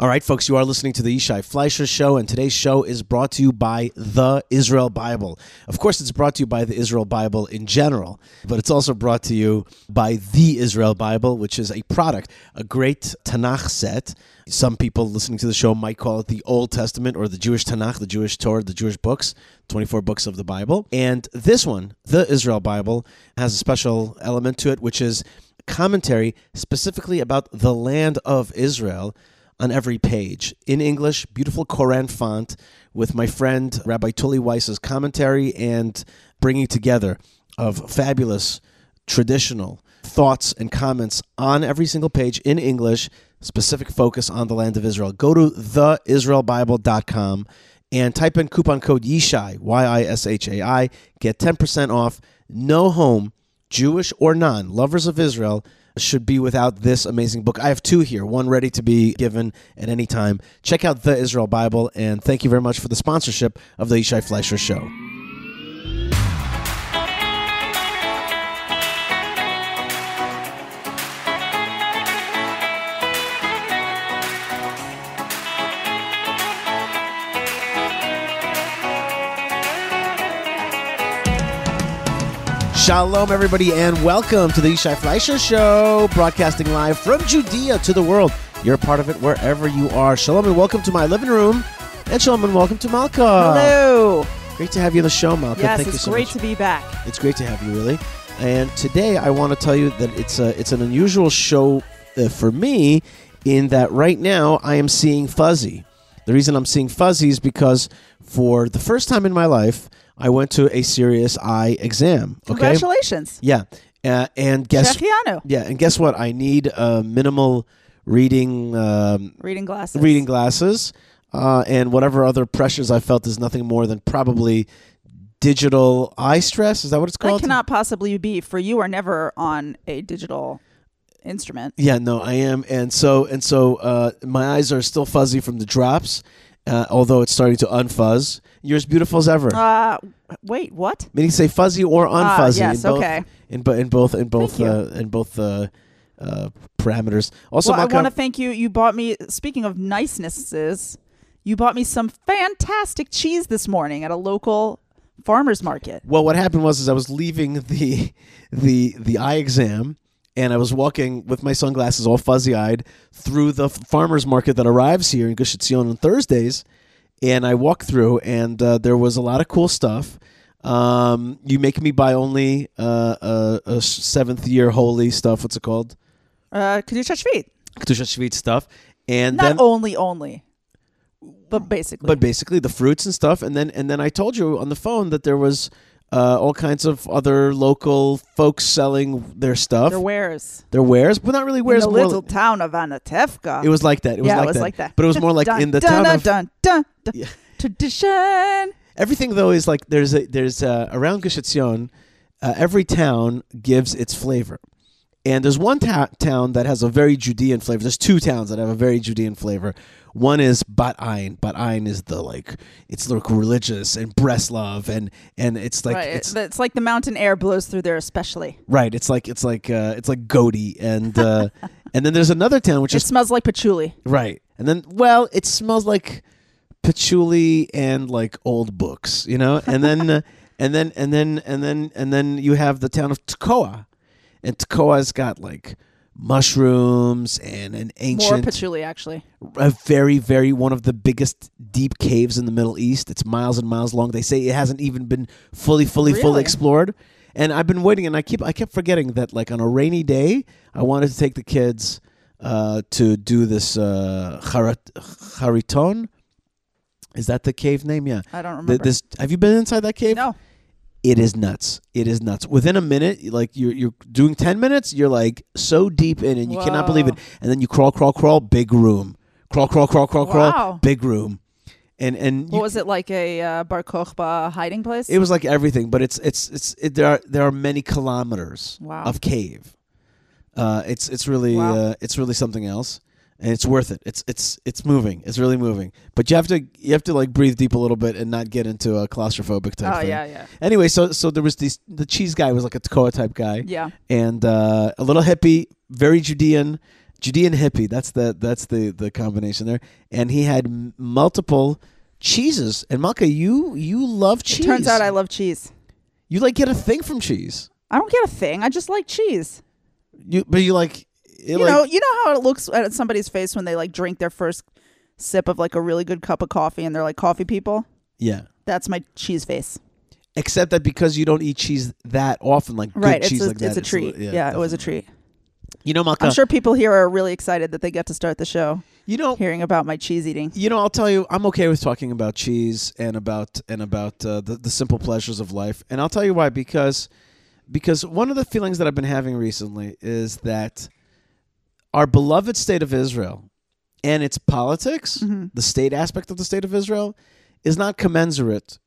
All right, folks, you are listening to the Yishai Fleisher Show, and today's show is brought to you by the Israel Bible. Of course, it's brought to you by the Israel Bible in general, but it's also brought to you by the Israel Bible, which is a product, a great Tanakh set. Some people listening to the show might call it the Old Testament or the Jewish Tanakh, the Jewish Torah, the Jewish books, 24 books of the Bible. And this one, the Israel Bible, has a special element to it, which is commentary specifically about the land of Israel on every page in English, beautiful Koren font with my friend Rabbi Tuly Weisz's commentary and bringing together of fabulous traditional thoughts and comments on every single page in English, specific focus on the land of Israel. Go to theisraelbible.com and type in coupon code YISHAI, Y I S H A I, get 10% off. No home, Jewish or non, lovers of Israel should be without this amazing book. I have two here, one ready to be given at any time. Check out the Israel Bible, and thank you very much for the sponsorship of the Yishai Fleisher Show. Shalom, everybody, and welcome to the Yishai Fleisher Show, broadcasting live from Judea to the world. You're a part of it wherever you are. Shalom, and welcome to my living room. And shalom, and welcome to Malkah. Hello. Great to have you on the show, Malkah. Yes, Thank you so much. it's so great much. to be back. It's great to have you, really. And today, I want to tell you that it's a it's an unusual show uh, for me in that right now I am seeing Fuzzy. The reason I'm seeing Fuzzy is because for the first time in my life, I went to a serious eye exam. Okay. Congratulations. Yeah, uh, and guess Shehecheyanu. yeah, and guess what? I need uh, minimal reading um, Reading glasses. reading glasses, uh, and whatever other pressures I felt is nothing more than probably digital eye stress. Is that what it's That called? cannot possibly be, for you are never on a digital instrument. Yeah, no, I am, and so and so uh, my eyes are still fuzzy from the drops, uh, although it's starting to unfuzz. You're as beautiful as ever. Uh, wait, what? Meaning, say fuzzy or Ah, unfuzzy. yes, in both, okay. In, bo- in both in both uh, in both uh, uh, parameters. Also, well, I want to thank you. You bought me, speaking of nicenesses, you bought me some fantastic cheese this morning at a local farmer's market. Well, what happened was is I was leaving the the the eye exam and I was walking with my sunglasses all fuzzy eyed through the farmers market that arrives here in Gush Etzion on Thursdays, and I walked through and uh, there was a lot of cool stuff. Um, you make me buy only uh, a, a seventh year holy stuff. What's it called? Uh, Kedusha Shvit. Kedusha Shvit stuff, and Not then only, only, but basically. but basically the fruits and stuff and then and then i told you on the phone that there was uh, all kinds of other local folks selling their stuff their wares. their wares but not really In wares the little like- town of Anatevka. it was like that it was, yeah, like, it was that. like that. but it was more like Dun, in the dun, town dun, of dun, dun. Yeah. tradition. everything though is like there's a there's uh around Gush Etzion, uh, every town gives its flavor and there's one ta- town that has a very Judean flavor. There's two towns that have a very Judean flavor. One is Bat Ayin. Bat Ayin is the like it's like religious and Breslov and and it's like right. it's It's, like the mountain air blows through there, especially. Right. It's like it's like uh, it's like Goaty and uh, and then there's another town which It is smells like patchouli. right. And then well, it smells like patchouli and like old books, you know. And then uh, and then and then and then and then you have the town of Tekoa, and Tekoa's got like mushrooms and an ancient More patchouli, actually. a very very one of the biggest deep caves in the Middle East. It's miles and miles long. They say it hasn't even been fully fully fully explored. And I've been waiting, and I keep I kept forgetting that like on a rainy day, I wanted to take the kids uh, to do this uh, chariton. Is that the cave name? Yeah. I don't Th- remember. this have you been inside that cave? no. It is nuts. It is nuts. Within a minute, like you're you're doing ten minutes, you're like so deep in, and you cannot believe it. And then you crawl, crawl, crawl, big room. Crawl, crawl, crawl, crawl, crawl, Wow. big room. And and What you- was it like a uh, Bar Kokhba hiding place? it was like everything, but it's it's it's it, there are there are many kilometers Wow. of cave. Uh, it's it's really Wow. uh, it's really something else, and it's worth it. It's it's it's moving. It's really moving. But you have to you have to like breathe deep a little bit and not get into a claustrophobic type thing. oh thing. yeah, yeah, Anyway, so so there was this the cheese guy was like a Tekoa type guy, yeah. and uh, a little hippie, very Judean, Judean hippie. That's the that's the the combination there. And he had m- multiple cheeses. And Malkah, you you love cheese. Turns out I love cheese. you like get a thing from cheese. I don't get a thing. I just like cheese. You but you like it You like, know, you know how it looks at somebody's face when they like drink their first sip of like a really good cup of coffee and they're like coffee people. yeah. That's my cheese face. Except that because you don't eat cheese that often, like Right. good It's cheese a, like that, it's a treat. yeah, it was a treat. You know, Malkah. I'm sure people here are really excited that they get to start the show You know, hearing about my cheese eating. You know, I'll tell you, I'm okay with talking about cheese and about and about uh, the the simple pleasures of life, and I'll tell you why. Because because one of the feelings that I've been having recently is that our beloved state of Israel and its politics, Mm-hmm. the state aspect of the state of Israel, is not commensurate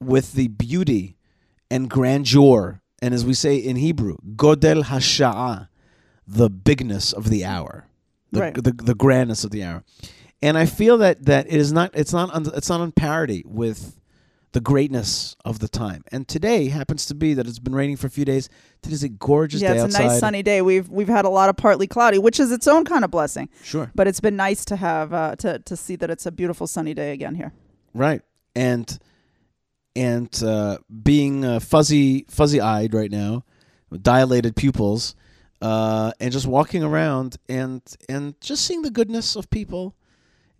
with the beauty and grandeur, and as we say in Hebrew, godel hasha'ah, the bigness of the hour, the, Right. the the grandness of the hour. And I feel that that it is not it's not on, it's not on parity with the greatness of the time. And today happens to be that it's been raining for a few days. Today's a gorgeous day. yeah, day it's outside. a nice sunny day. We've we've had a lot of partly cloudy, which is its own kind of blessing. Sure. But it's been nice to have uh, to to see that it's a beautiful sunny day again here. Right. And and uh, being uh, fuzzy fuzzy eyed right now, with dilated pupils, uh, and just walking around and and just seeing the goodness of people,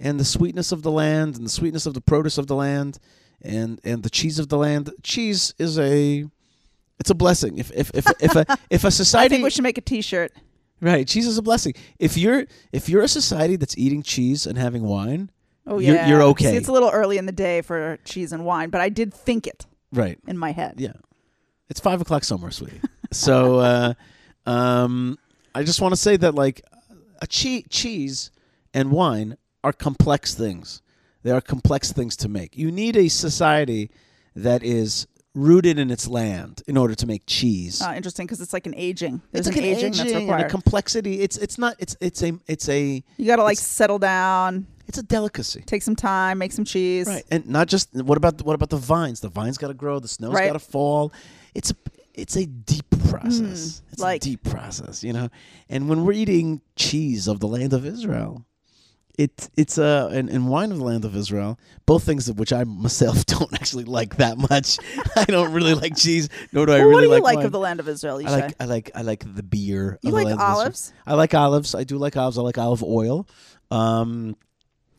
and the sweetness of the land, and the sweetness of the produce of the land, and and the cheese of the land. Cheese is a it's a blessing. If if if if a if a I society think we should make a T-shirt. right, cheese is a blessing. If you're if you're a society that's eating cheese and having wine, Oh You're- yeah, you're okay. See, it's a little early in the day for cheese and wine, but I did think it right, in my head. Yeah. It's five o'clock somewhere, sweetie. so, uh, um, I just want to say that like a che- cheese and wine are complex things. They are complex things to make. You need a society that is rooted in its land in order to make cheese. Uh, interesting because it's like an aging. There's it's an like an aging, that's aging and a complexity. It's it's not it's it's a it's a you got to like settle down, it's a delicacy. take some time, make some cheese. Right, and not just what about what about the vines? The vines got to grow. The snow's Right. got to fall. It's a it's a deep process. it's like- a deep process, you know. And when we're eating cheese of the land of Israel, it it's uh and, and wine of the land of Israel, both things of which I myself don't actually like that much. I don't really like cheese, nor do I Well, really what do you like like wine. of the land of Israel? I like I like I like the beer. You of like the land of olives? I like olives. I do like olives. I like olive oil. Um,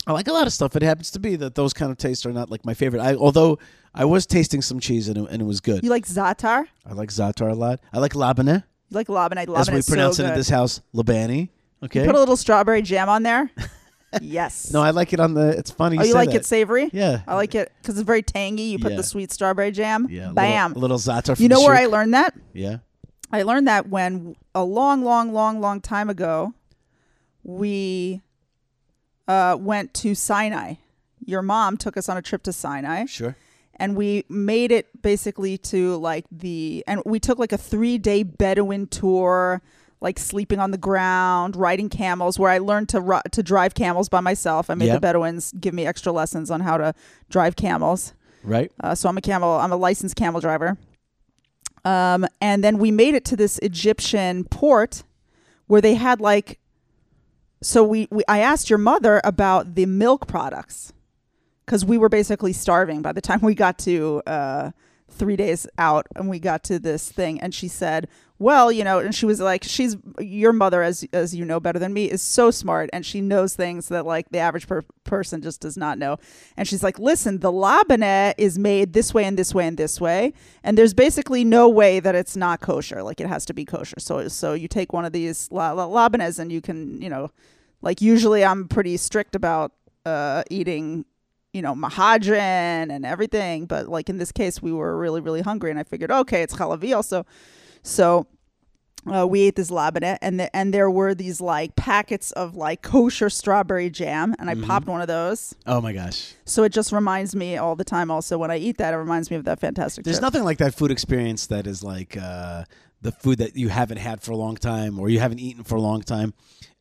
I like a lot of stuff. It happens to be that those kind of tastes are not like my favorite. I although I was tasting some cheese and it, and it was good. You like za'atar? I like za'atar a lot. I like labane, You like? Labanite as we pronounce so it in good. this house, labani. Okay. Put a little strawberry jam on there. yes. no, I like it on the. It's funny. oh, you like that. it savory? Yeah. I like it because it's very tangy. You put Yeah. the sweet strawberry jam. Yeah. a Bam. Little, a little za'atar. From you know where I learned that? Yeah. I learned that when a long, long, long, long time ago, we uh, went to Sinai. Your mom took us on a trip to Sinai, Sure. and we made it basically to like the, and we took like a three day Bedouin tour, like sleeping on the ground, riding camels, where I learned to ri- to drive camels by myself. I made Yeah. the Bedouins give me extra lessons on how to drive camels. Right. Uh, so I'm a camel. I'm a licensed camel driver. Um, and then we made it to this Egyptian port where they had like. So we, we I asked your mother about the milk products because we were basically starving by the time we got to uh, three days out and we got to this thing and she said well you know and she was like she's your mother as as you know better than me is so smart and she knows things that like the average per- person just does not know and she's like listen the labane is made this way and this way and this way and there's basically no way that it's not kosher like it has to be kosher so so you take one of these la- la- labanes and you can you know like usually i'm pretty strict about uh eating you know, mehadrin and everything. But like in this case, we were really, really hungry, and I figured, okay, it's halavi also. So uh, we ate this labane, and the, and there were these like packets of like kosher strawberry jam, and I popped one of those. Oh my gosh. So it just reminds me all the time. Also, when I eat that, it reminds me of that fantastic. There's trip. nothing like that food experience that is like uh, the food that you haven't had for a long time or you haven't eaten for a long time.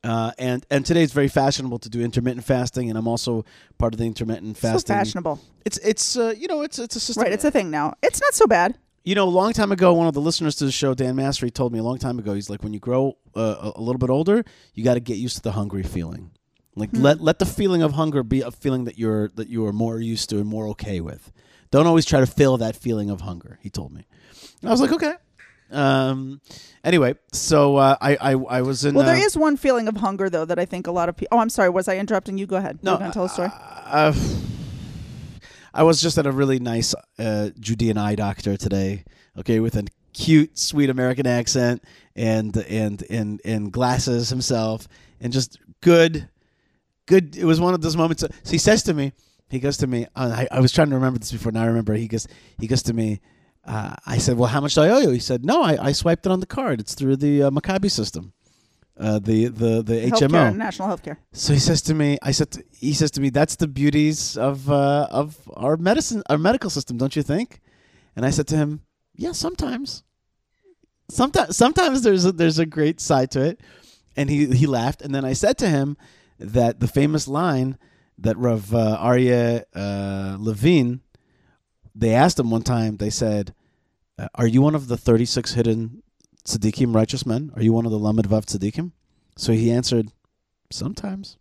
Uh, and and today it's very fashionable to do intermittent fasting, and I'm also part of the intermittent fasting. so fashionable, It's it's uh, you know it's it's a system. right? It's a thing now. It's not so bad. You know, a long time ago, one of the listeners to the show, Dan Mastery, told me a long time ago. He's like, when you grow uh, a little bit older, you got to get used to the hungry feeling. Like let let the feeling of hunger be a feeling that you're that you are more used to and more okay with. Don't always try to fill that feeling of hunger. He told me. And I was like, okay. Um. Anyway, so uh, I, I I was in. Well, there uh, is one feeling of hunger though that I think a lot of people. Oh, I'm sorry. Was I interrupting you? Go ahead. No, gonna tell a story. Uh, I was just at a really nice uh, Judean eye doctor today. Okay, with a cute, sweet American accent and and and and glasses himself, and just good, good. It was one of those moments. So he says to me, he goes to me. uh, I, I was trying to remember this before. Now I remember. He goes, he goes to me. Uh, I said, "Well, how much do I owe you?" He said, "No, I, I swiped it on the card. It's through the uh, Maccabi system, uh, the the the HMO." Healthcare, national healthcare. So he says to me, I said, to, he says to me, that's the beauties of uh, of our medicine, our medical system, don't you think? And I said to him, yeah, sometimes. Sometimes, sometimes there's a, there's a great side to it, and he he laughed. And then I said to him that the famous line that Rav uh, Aryeh uh, Levine, they asked him one time. They said, uh, "Are you one of the thirty six hidden tzaddikim, righteous men? Are you one of the lamed vav tzaddikim?" So he answered, "Sometimes."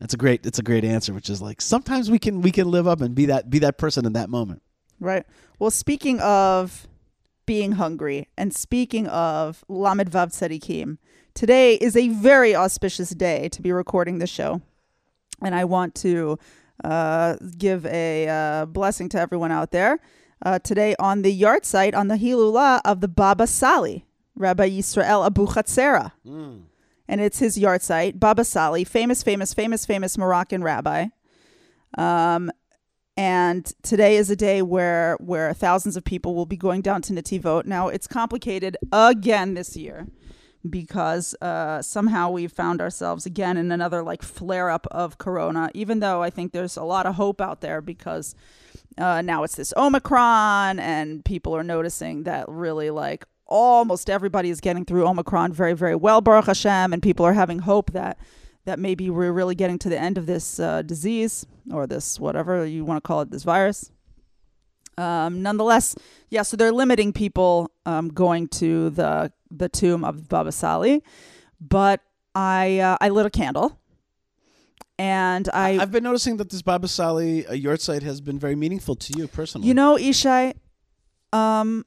That's a great. It's a great answer, which is like sometimes we can we can live up and be that be that person in that moment. Right. Well, speaking of being hungry and speaking of Lamed Vav Tzadikim, today is a very auspicious day to be recording the show. And I want to uh, give a uh, blessing to everyone out there. Uh, today on the yahrzeit, on the Hilula of the Baba Sali, Rabbi Yisrael Abu Chatzera. And it's his yahrzeit, Baba Sali, famous, famous, famous, famous Moroccan rabbi. Um, and today is a day where where thousands of people will be going down to Netivot. Now it's complicated again this year because uh, somehow we found ourselves again in another like flare up of Corona. Even though I think there's a lot of hope out there because uh, now it's this Omicron and people are noticing that really like almost everybody is getting through Omicron very very well, Baruch Hashem, and people are having hope that that maybe we're really getting to the end of this uh, disease or this whatever you want to call it, this virus. Um, nonetheless, yeah, so they're limiting people um, going to the the tomb of Baba Sali, but I uh, I lit a candle, and I I've been noticing that this Baba Sali uh, site has been very meaningful to you personally. You know, Yishai, um,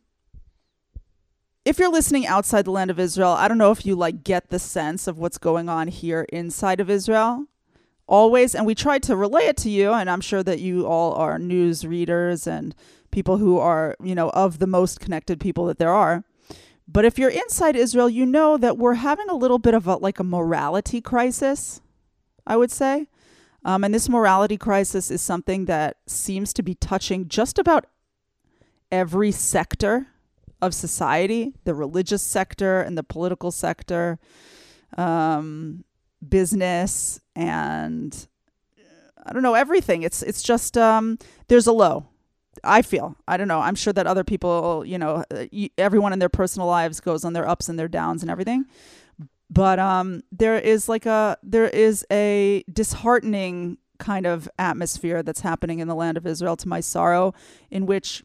if you're listening outside the land of Israel, I don't know if you like get the sense of what's going on here inside of Israel. Always, and we tried to relay it to you, and I'm sure that you all are news readers and people who are, you know, of the most connected people that there are. But if you're inside Israel, you know that we're having a little bit of a like a morality crisis, I would say. Um, and this morality crisis is something that seems to be touching just about every sector of society the religious sector and the political sector, um, business, and I don't know, everything. It's, it's just, um, there's a low. I feel. I don't know. I'm sure that other people, you know, uh, everyone in their personal lives goes on their ups and their downs and everything. But um, there is like a there is a disheartening kind of atmosphere that's happening in the land of Israel to my sorrow, in which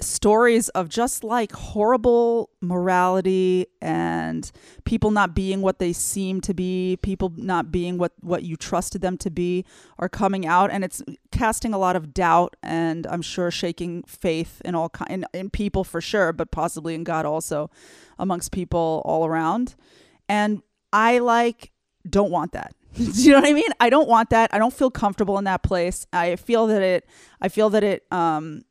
stories of just like horrible morality and people not being what they seem to be, people not being what what you trusted them to be are coming out and it's casting a lot of doubt and I'm sure shaking faith in all in, in people for sure, but possibly in God also amongst people all around. And I like don't want that. Do you know what I mean? I don't want that. I don't feel comfortable in that place. I feel that it I feel that it um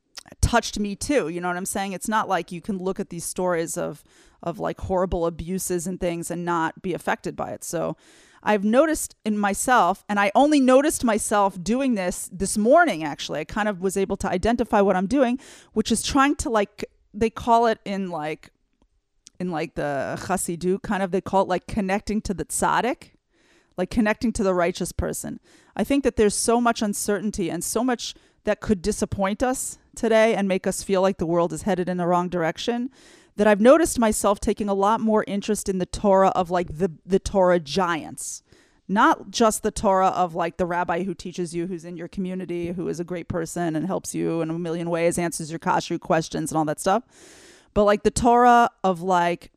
touched me too. You know what I'm saying? It's not like you can look at these stories of of like horrible abuses and things and not be affected by it. So I've noticed in myself, and I only noticed myself doing this this morning actually. I kind of was able to identify what I'm doing, which is trying to like they call it in like in like the Chassidut kind of they call it like connecting to the tzaddik, like connecting to the righteous person. I think that there's so much uncertainty and so much that could disappoint us today and make us feel like the world is headed in the wrong direction that I've noticed myself taking a lot more interest in the Torah of like the the Torah giants. Not just the Torah of like the rabbi who teaches you, who's in your community, who is a great person and helps you in a million ways, answers your kashrut questions and all that stuff, but like the Torah of like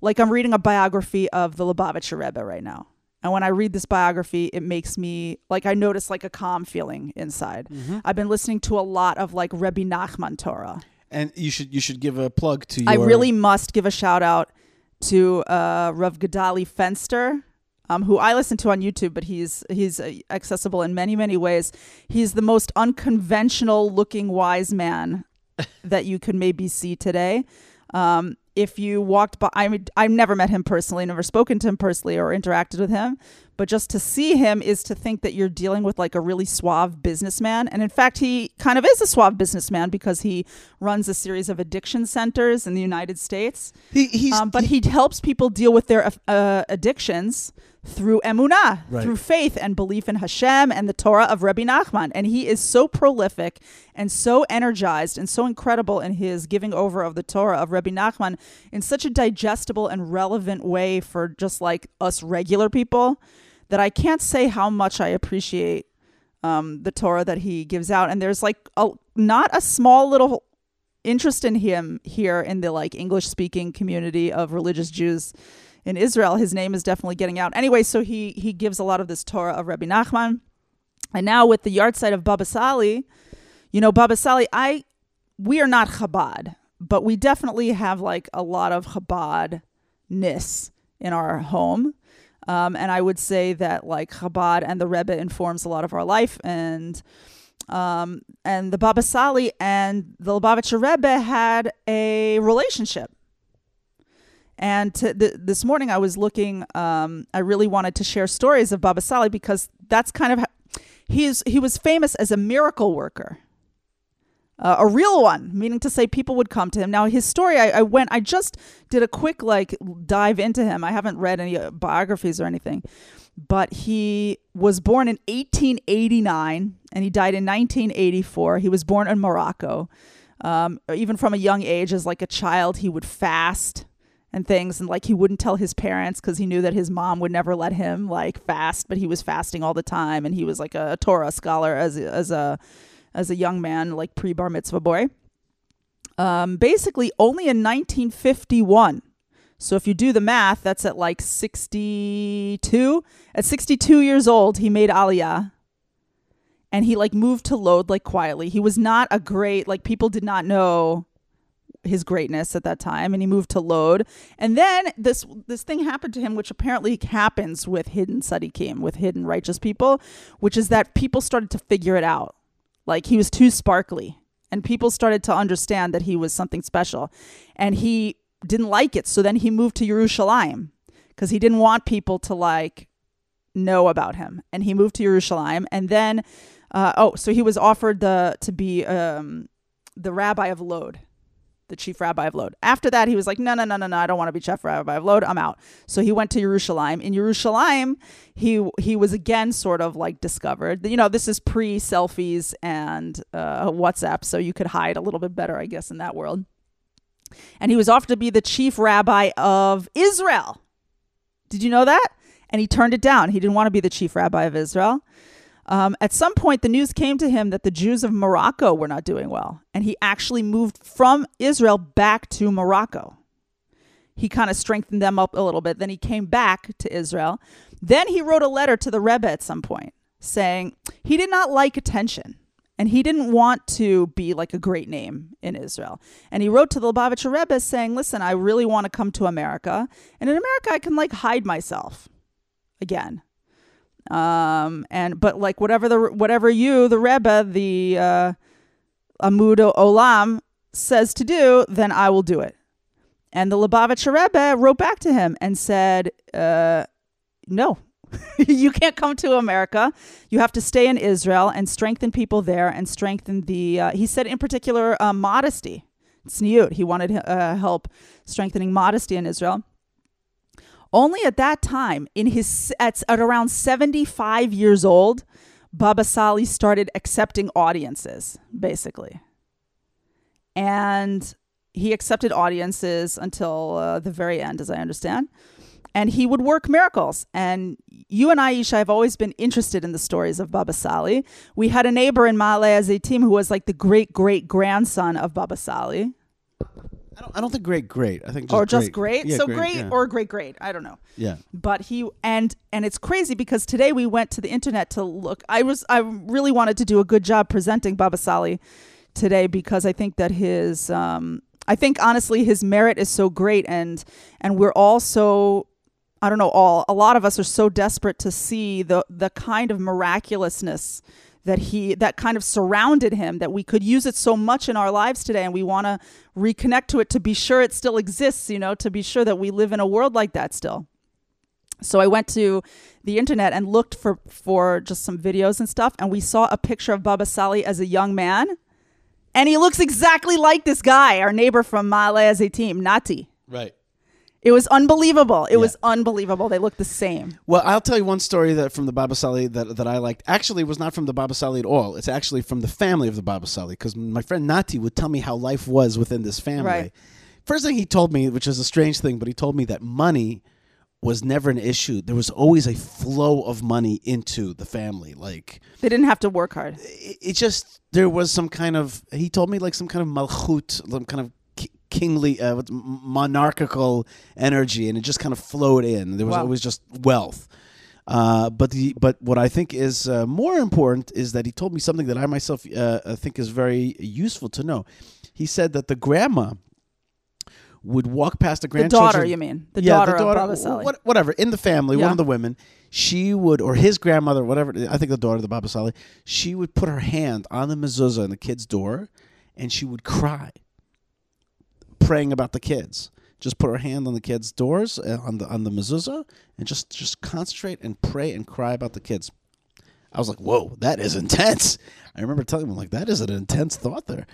like I'm reading a biography of the Lubavitcher Rebbe right now. And when I read this biography, it makes me like I notice like a calm feeling inside. Mm-hmm. I've been listening to a lot of like Rebbe Nachman Torah. And you should you should give a plug to your. I really must give a shout out to uh, Rav Gedali Fenster, um, who I listen to on YouTube, but he's he's uh, accessible in many many ways. He's the most unconventional looking wise man that you could maybe see today. Um, if you walked by, I mean, I've never met him personally, never spoken to him personally or interacted with him, but just to see him is to think that you're dealing with like a really suave businessman. And in fact, he kind of is a suave businessman because he runs a series of addiction centers in the United States. He, he's Um, but he helps people deal with their uh, addictions through emunah, Right. through faith and belief in Hashem and the Torah of Rabbi Nachman. And he is so prolific and so energized and so incredible in his giving over of the Torah of Rabbi Nachman in such a digestible and relevant way for just like us regular people that I can't say how much I appreciate um, the Torah that he gives out. And there's like a, not a small little interest in him here in the like English speaking community of religious Jews in Israel. His name is definitely getting out. Anyway, so he he gives a lot of this Torah of Rabbi Nachman. And now with the yahrzeit of Baba Sali, you know, Baba Sali, I we are not Chabad, but we definitely have like a lot of Chabad-ness in our home. Um, and I would say that like Chabad and the Rebbe informs a lot of our life and um, and the Baba Sali and the Lubavitcher Rebbe had a relationship. And th- this morning I was looking. Um, I really wanted to share stories of Baba Sali because that's kind of he's he was famous as a miracle worker, uh, a real one, meaning to say people would come to him. Now his story, I, I went, I just did a quick like dive into him. I haven't read any uh, biographies or anything, but he was born in 1889 and he died in 1984. He was born in Morocco. Um, even from a young age, as like a child, he would fast and things, and like he wouldn't tell his parents because he knew that his mom would never let him like fast. But he was fasting all the time, and he was like a Torah scholar as as a as a young man, like pre bar mitzvah boy. Um, basically, only in 1951. So if you do the math, that's at like 62. At 62 years old, he made Aliyah. And he like moved to Lod like quietly. He was not a great like people did not know his greatness at that time and he moved to Lod. And then this this thing happened to him which apparently happens with hidden tzaddikim, with hidden righteous people, which is that people started to figure it out. Like he was too sparkly and people started to understand that he was something special. And he didn't like it. So then he moved to Yerushalayim because he didn't want people to like know about him. And he moved to Yerushalayim and then uh, oh, so he was offered the to be um, the rabbi of Lod, the chief rabbi of Lod. After that, he was like, no, no, no, no, no, I don't want to be chief rabbi of Lod. I'm out. So he went to Jerusalem. In Jerusalem, he he was again sort of like discovered. You know, this is pre selfies and uh, WhatsApp, so you could hide a little bit better, I guess, in that world. And he was offered to be the chief rabbi of Israel. Did you know that? And he turned it down. He didn't want to be the chief rabbi of Israel. Um, at some point, the news came to him that the Jews of Morocco were not doing well, and he actually moved from Israel back to Morocco. He kind of strengthened them up a little bit. Then he came back to Israel. Then he wrote a letter to the Rebbe at some point saying he did not like attention and he didn't want to be like a great name in Israel. And he wrote to the Lubavitcher Rebbe saying, Listen, I really want to come to America. And in America, I can like hide myself again um and but like whatever the whatever you the rebbe the uh amudo olam says to do then i will do it. And the lubavitcher rebbe wrote back to him and said uh no you can't come to america. You have to stay in israel and strengthen people there and strengthen the uh, he said in particular uh, modesty. Tzniut he wanted uh, help strengthening modesty in israel only at that time, in his at, at around 75 years old, Baba Sali started accepting audiences, basically. And he accepted audiences until uh, the very end, as I understand. And he would work miracles. And you and I, Yishai, have always been interested in the stories of Baba Sali. We had a neighbor in Ma'ale HaZeitim who was like the great great grandson of Baba Sali. I don't, I don't think great, great. I think just or just great. great. Yeah, so great, yeah. or great, great. I don't know. yeah. But he and and it's crazy because today we went to the internet to look. I was I really wanted to do a good job presenting Baba Sali today because I think that his um I think honestly his merit is so great and and we're all so I don't know all a lot of us are so desperate to see the the kind of miraculousness that he that kind of surrounded him that we could use it so much in our lives today and we want to reconnect to it to be sure it still exists you know to be sure that we live in a world like that still so I went to the internet and looked for for just some videos and stuff and we saw a picture of Baba Sali as a young man and he looks exactly like this guy our neighbor from Ma'ale HaZeitim Nati Right. It was unbelievable it was unbelievable they look the same Well, I'll tell you one story that from the Baba Sali that, that I liked. Actually, it was not from the Baba Sali at all. It's actually from the family of the Baba Sali because my friend Nati would tell me how life was within this family. Right. First thing he told me, which is a strange thing, but he told me that money was never an issue. There was always a flow of money into the family. Like they didn't have to work hard it, it just there was some kind of he told me like some kind of malchut, some kind of kingly uh, monarchical energy, and it just kind of flowed in. There was Wow. always just wealth. Uh, but the but what I think is uh, more important is that he told me something that I myself uh, uh, think is very useful to know. He said that the grandma would walk past the the daughter you mean the Yeah, daughter, of Baba what- whatever in the family, one of the women, she would or his grandmother, whatever. I think the daughter of the Baba Sali, she would put her hand on the mezuzah in the kid's door, and she would cry, praying about the kids. Just put her hand on the kids' doors uh, on the on the mezuzah, and just just concentrate and pray and cry about the kids. I was like, "Whoa, that is intense." I remember telling him like, "That is an intense thought there,"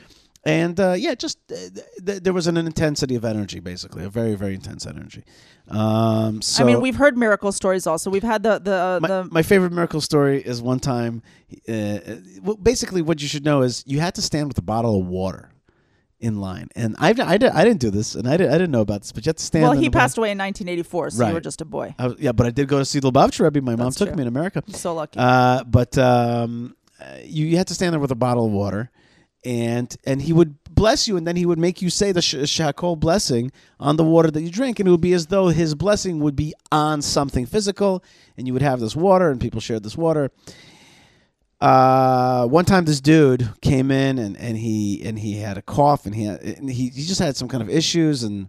and uh, yeah, just uh, th- th- there was an intensity of energy, basically, a very very intense energy. Um, so I mean we've heard miracle stories also we've had the the, my, the my favorite miracle story is one time. Uh, uh, well, basically, what you should know is you had to stand with a bottle of water in line, and I, I, did, I didn't do this, and I, did, I didn't know about this, but you had to stand. well he passed away in 1984 so Right. you were just a boy I was- yeah, but I did go to see the Lubavitch Rebbe. My mom That's took true. me in America. so lucky Uh, but um, uh, you, you had to stand there with a bottle of water, and and he would bless you, and then he would make you say the sh- Shehakol blessing on the water that you drink, and it would be as though his blessing would be on something physical, and you would have this water, and people shared this water. Uh, one time this dude came in and, and he and he had a cough and he had, and he, he just had some kind of issues and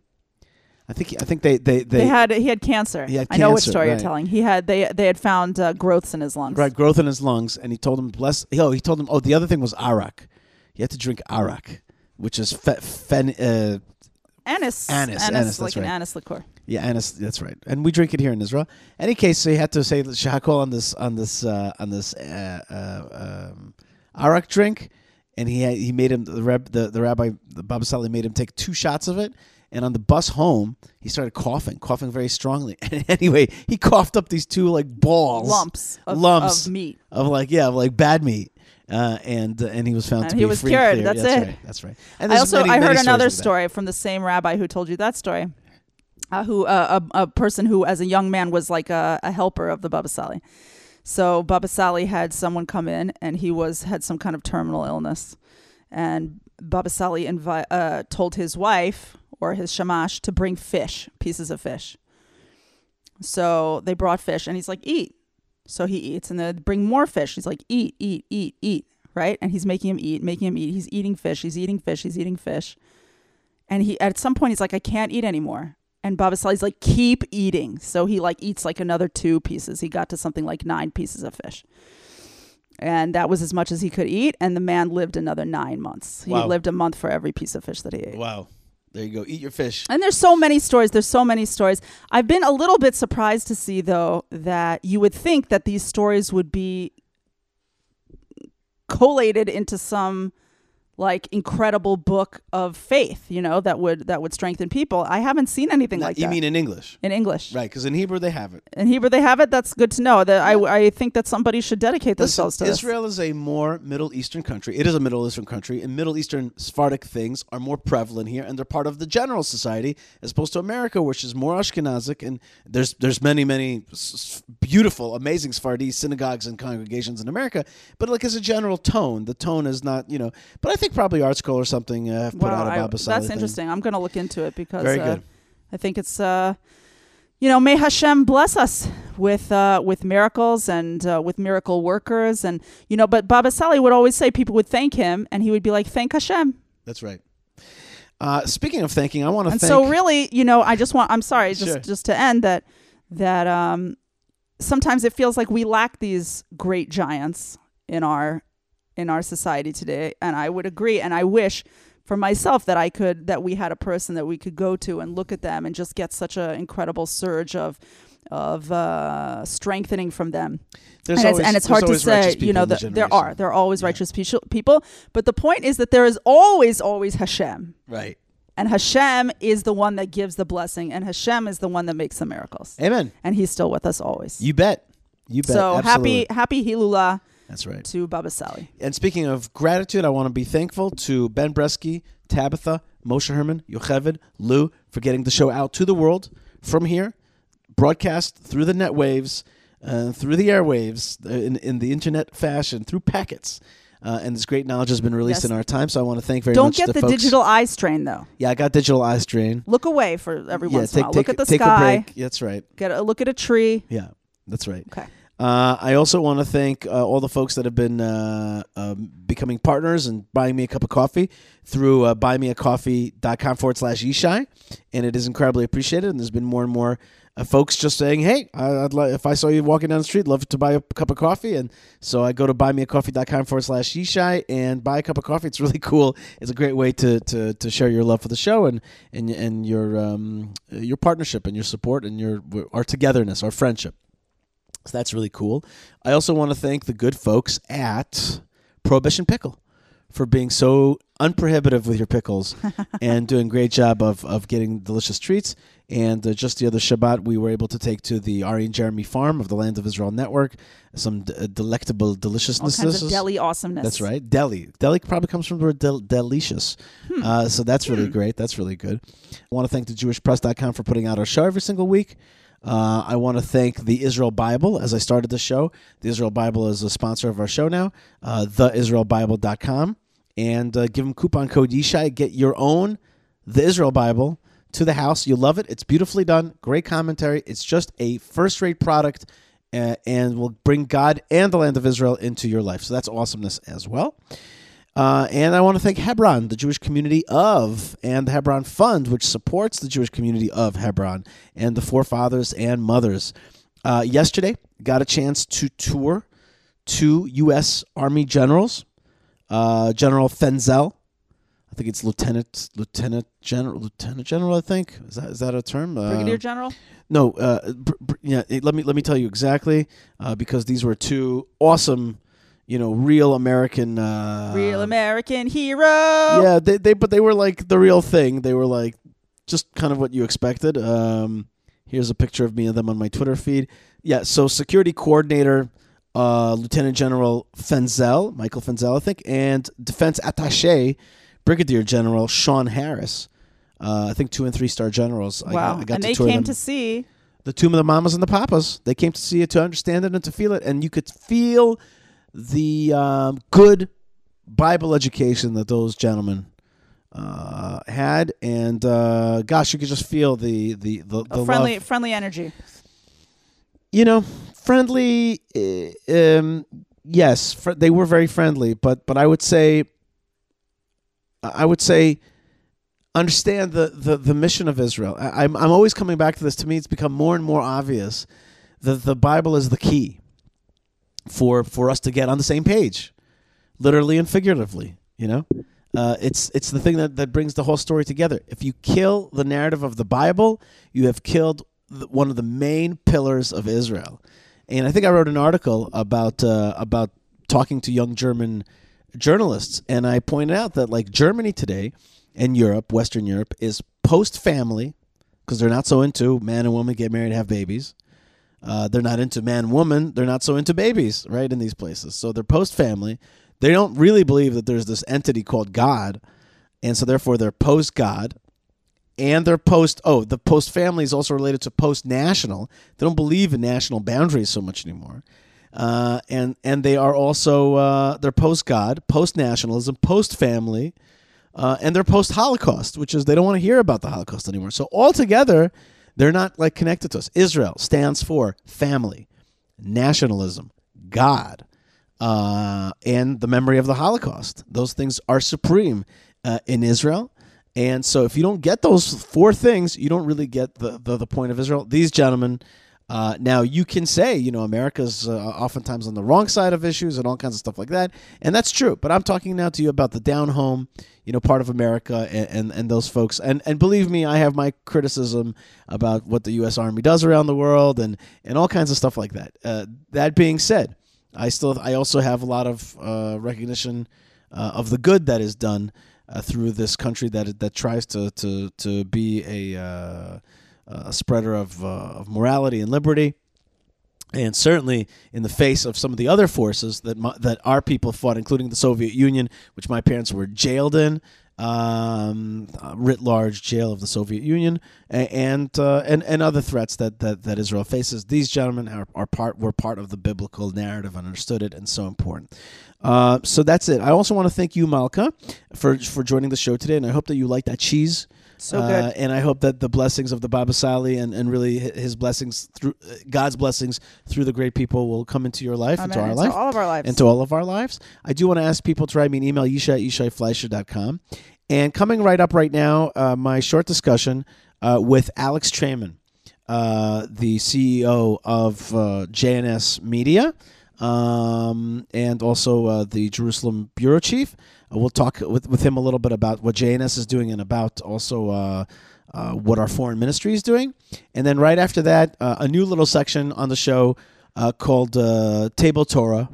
I think I think they they, they, they had he had cancer. He had I know which cancer, story you're telling. He had they they had found uh, growths in his lungs. right growth in his lungs, and he told him bless. Oh, he told him. Oh, the other thing was arak. You had to drink arak, which is fe, fen, uh, Anise. Anise, Anise, anise, like that's an anise liqueur. Yeah. That's right, and we drink it here in Israel. Any case, so he had to say the shehakol on this on this uh, on this uh, uh, um, arak drink, and he had, he made him the reb, the, the rabbi the Baba Sali made him take two shots of it. And on the bus home, he started coughing, coughing very strongly. And anyway, he coughed up these two like balls, Lumps of, lumps of meat. of like yeah, of like bad meat. Uh, and uh, and he was found And to he be was free cured. clear. That's that's it. Right, that's right. And I also many, I heard another story from the same rabbi who told you that story. Uh, who uh, a, a person who, as a young man, was like a, a helper of the Baba Sali. So Baba Sali had someone come in, and he was had some kind of terminal illness, and Baba Sali invi- uh, told his wife or his shamash to bring fish, pieces of fish. So they brought fish, and he's like, "Eat." So he eats, and they bring more fish. He's like, "Eat, eat, eat, eat." Right, and he's making him eat, making him eat. He's eating fish. He's eating fish. He's eating fish. And he at some point he's like, "I can't eat anymore." And Baba Sali's like, "Keep eating." So he like eats like another two pieces. He got to something like nine pieces of fish. And that was as much as he could eat. And the man lived another nine months. He Wow. lived a month for every piece of fish that he ate. Wow, there you go. Eat your fish. And there's so many stories. There's so many stories. I've been a little bit surprised to see, though, that you would think that these stories would be collated into some like incredible book of faith, you know, that would that would strengthen people. I haven't seen anything like you that You mean in English, in English. right? Because in Hebrew they have it. In Hebrew, they have it. That's good to know. That I, I think that somebody should dedicate Listen, themselves to this. Israel is a more Middle Eastern country. It is a Middle Eastern country, and Middle Eastern Sephardic things are more prevalent here, and they're part of the general society as opposed to America, which is more Ashkenazic. And there's there's many many beautiful, amazing Sephardi synagogues and congregations in America, but like as a general tone, the tone is not you know. But I think think probably ArtScroll or something uh, put Wow, out a I- Baba Sali that's thing. interesting. I'm going to look into it because Very uh, good. I think it's uh, you know, may Hashem bless us with uh, with miracles and uh, with miracle workers, and you know. But Baba Sali would always say people would thank him, and he would be like, "Thank Hashem." That's right. Uh, speaking of thanking, I want to And thank. so, really, you know, I just want. I'm sorry, just Sure. just to end that that um, sometimes it feels like we lack these great giants in our in our society today, and I would agree, and I wish for myself that I could that we had a person that we could go to and look at them and just get such an incredible surge of of uh, strengthening from them. there's and, always, it's, and it's hard to say, you know, in the there are there are always Yeah. righteous peop- people, but the point is that there is always always Hashem. Right. And Hashem is the one that gives the blessing, and Hashem is the one that makes the miracles. Amen. And He's still with us always. You bet. You bet. so Absolutely. happy, happy Hilula That's right. to Baba Sali. And speaking of gratitude, I want to be thankful to Ben Bresky, Tabitha, Moshe Herman, Yocheved, Lou for getting the show out to the world from here, broadcast through the net waves, uh, through the airwaves, uh, in, in the internet fashion, through packets. Uh, and this great knowledge has been released Yes. in our time, so I want to thank very Don't much Don't get the, the folks. digital eye strain though. Yeah, I got digital eye strain. Look away for every yeah, once take, in a while. take, Look at the take sky. a break. That's right. Get a look at a tree. Yeah, that's right. Okay. Uh, I also want to thank uh, all the folks that have been uh, um, becoming partners and buying me a cup of coffee through uh, buymeacoffee.com forward slash Yishai. And it is incredibly appreciated. And there's been more and more uh, folks just saying, hey, I'd if I saw you walking down the street, love to buy a cup of coffee. And so I go to buymeacoffee.com forward slash Yishai and buy a cup of coffee. It's really cool. It's a great way to, to, to share your love for the show and, and, and your, um, your partnership and your support and your our togetherness, our friendship. So that's really cool. I also want to thank the good folks at Prohibition Pickle for being so unprohibitive with your pickles and doing a great job of, of getting delicious treats. And uh, just the other Shabbat, we were able to take to the Ari and Jeremy farm of the Land of Israel Network some d- uh, delectable All kinds of deli awesomeness. That's right. Deli. Deli probably comes from the word del- delicious. Hmm. Uh, so that's really great. That's really good. I want to thank the JewishPress.com for putting out our show every single week. Uh, I want to thank the Israel Bible as I started the show. The Israel Bible is a sponsor of our show now, uh, theisraelbible.com. And uh, give them coupon code Yishai. Get your own The Israel Bible to the house. You'll love it. It's beautifully done. Great commentary. It's just a first rate product uh, and will bring God and the land of Israel into your life. So that's awesomeness as well. Uh, and I want to thank Hebron, the Jewish community of, and the Hebron Fund, which supports the Jewish community of Hebron and the forefathers and mothers. Uh, yesterday, got a chance to tour two U.S. Army generals, uh, General Fenzel. I think it's Lieutenant Lieutenant General Lieutenant General. I think is that is that a term? Uh, Brigadier General. no, uh, br- br- yeah. Let me let me tell you exactly, uh, because these were two awesome, you know, real American. Uh, Real American hero. Yeah, they, they but they were like the real thing. They were like just kind of what you expected. Um, here's a picture of me and them on my Twitter feed. Yeah, so security coordinator, uh, Lieutenant General Fenzel, Michael Fenzel, I think, and defense attaché, Brigadier General Sean Harris. Uh, I think two and three star generals. I Wow. got, I got and they came to see. the tomb of the mamas and the papas. They came to see it, to understand it, and to feel it, and you could feel the um, good Bible education that those gentlemen uh, had, and uh, gosh, you could just feel the the the, the friendly, love. friendly energy. You know, friendly. uh, Um, yes, fr- they were very friendly, but but I would say, I would say understand the, the, the mission of Israel. I, I'm, I'm always coming back to this. To me, it's become more and more obvious that the Bible is the key for for us to get on the same page, literally and figuratively. You know, uh, it's it's the thing that, that brings the whole story together. If you kill the narrative of the Bible, you have killed the, one of the main pillars of Israel. And I think I wrote an article about uh, about talking to young German journalists, and I pointed out that like Germany today and Europe, Western Europe, is post family because they're not so into man and woman get married, and have babies. Uh, they're not into man woman. They're not so into babies, right? In these places, so they're post family. They don't really believe that there's this entity called God, and so therefore they're post God, and they're post. Oh, the post family is also related to post national. They don't believe in national boundaries so much anymore. uh, and and they are also uh, they're post God, post nationalism, post family, uh, and they're post Holocaust, which is they don't want to hear about the Holocaust anymore. So altogether, they're not like connected to us. Israel stands for family, nationalism, God, uh, and the memory of the Holocaust. Those things are supreme uh, in Israel. And so, if you don't get those four things, you don't really get the, the, the point of Israel. These gentlemen uh, now you can say, you know, America's uh, oftentimes on the wrong side of issues and all kinds of stuff like that, and that's true. But I'm talking now to you about the down home, you know, part of America and, and, and those folks. And and believe me, I have my criticism about what the U.S. Army does around the world and and all kinds of stuff like that. Uh, that being said, I still I also have a lot of uh, recognition uh, of the good that is done uh, through this country that that tries to to to be a a spreader of, uh, of morality and liberty. And certainly, in the face of some of the other forces that my, that our people fought, including the Soviet Union, which my parents were jailed in, um, writ large jail of the Soviet Union, and uh, and and other threats that, that, that Israel faces. These gentlemen are, are part were part of the biblical narrative and understood it, and so important. Uh, so that's it. I also want to thank you, Malkah, for for joining the show today, and I hope that you like that cheese. So good. Uh, and I hope that the blessings of the Baba Sali and, and really his blessings through uh, God's blessings through the great people will come into your life, Amen. into our Into life, all of our lives. into all of our lives. I do want to ask people to write me an email, yishai at yishaifleisher.com. And coming right up right now, uh, my short discussion uh, with Alex Traiman, uh, the CEO of uh, JNS Media, um, and also uh, the Jerusalem bureau chief. We'll talk with, with him a little bit about what JNS is doing and about also uh, uh, what our foreign ministry is doing. And then right after that, uh, a new little section on the show uh, called uh, Table Torah.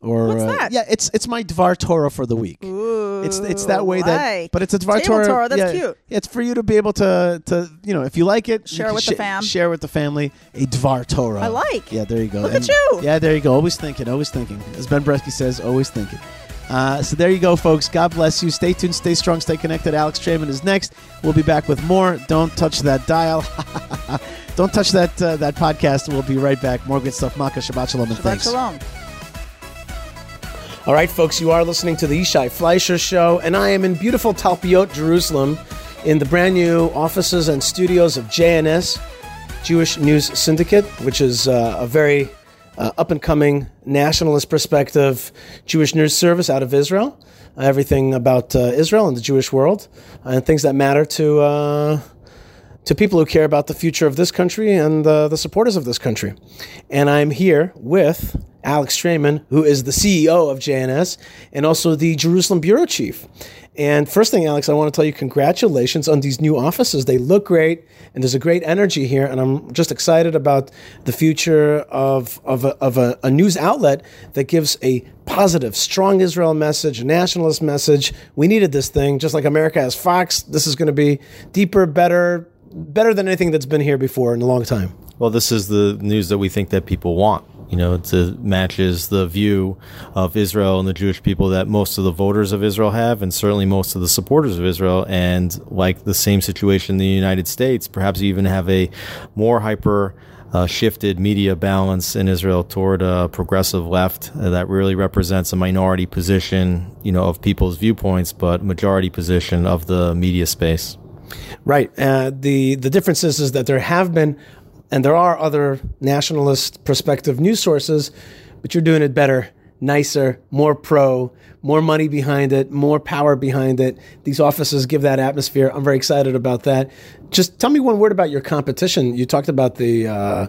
Or What's uh, that? yeah, it's it's my Dvar Torah for the week. Ooh, It's it's that way that, like. but it's a Dvar Table Torah. Torah, that's yeah, cute. It's for you to be able to to you know if you like it, Share with the sh- fam. Share with the family a Dvar Torah. I like. Yeah, there you go. Look at you. Yeah, there you go. Always thinking, always thinking. As Ben Bresky says, always thinking. Uh, so there you go, folks. God bless you. Stay tuned, stay strong, stay connected. Alex Traiman is next. We'll be back with more. Don't touch that dial. Don't touch that uh, that podcast. We'll be right back. More good stuff. Malkah Shabbat Shalom and Shabbat thanks. shalom. All right, folks, you are listening to the Yishai Fleisher Show, and I am in beautiful Talpiot, Jerusalem, in the brand new offices and studios of JNS, Jewish News Syndicate, which is uh, a very uh, up and coming nationalist perspective Jewish news service out of Israel. Uh, everything about uh, Israel and the Jewish world, and things that matter to. Uh, to people who care about the future of this country and uh, the supporters of this country. And I'm here with Alex Traiman, who is the CEO of JNS and also the Jerusalem bureau chief. And first thing, Alex, I want to tell you congratulations on these new offices. They look great, and there's a great energy here. And I'm just excited about the future of, of, a, of a, a news outlet that gives a positive, strong Israel message, nationalist message. We needed this thing, just like America has Fox. This is going to be deeper, better, better than anything that's been here before in a long time. Well, this is the news that we think that people want. You know, it matches the view of Israel and the Jewish people that most of the voters of Israel have, and certainly most of the supporters of Israel. And like the same situation in the United States, perhaps you even have a more hyper uh, shifted media balance in Israel toward a progressive left uh, that really represents a minority position, you know, of people's viewpoints, but majority position of the media space. Right. Uh, the the difference is, is that there have been, and there are other nationalist perspective news sources, but you're doing it better, nicer, more pro, more money behind it, more power behind it. These offices give that atmosphere. I'm very excited about that. Just tell me one word about your competition. You talked about the. Uh,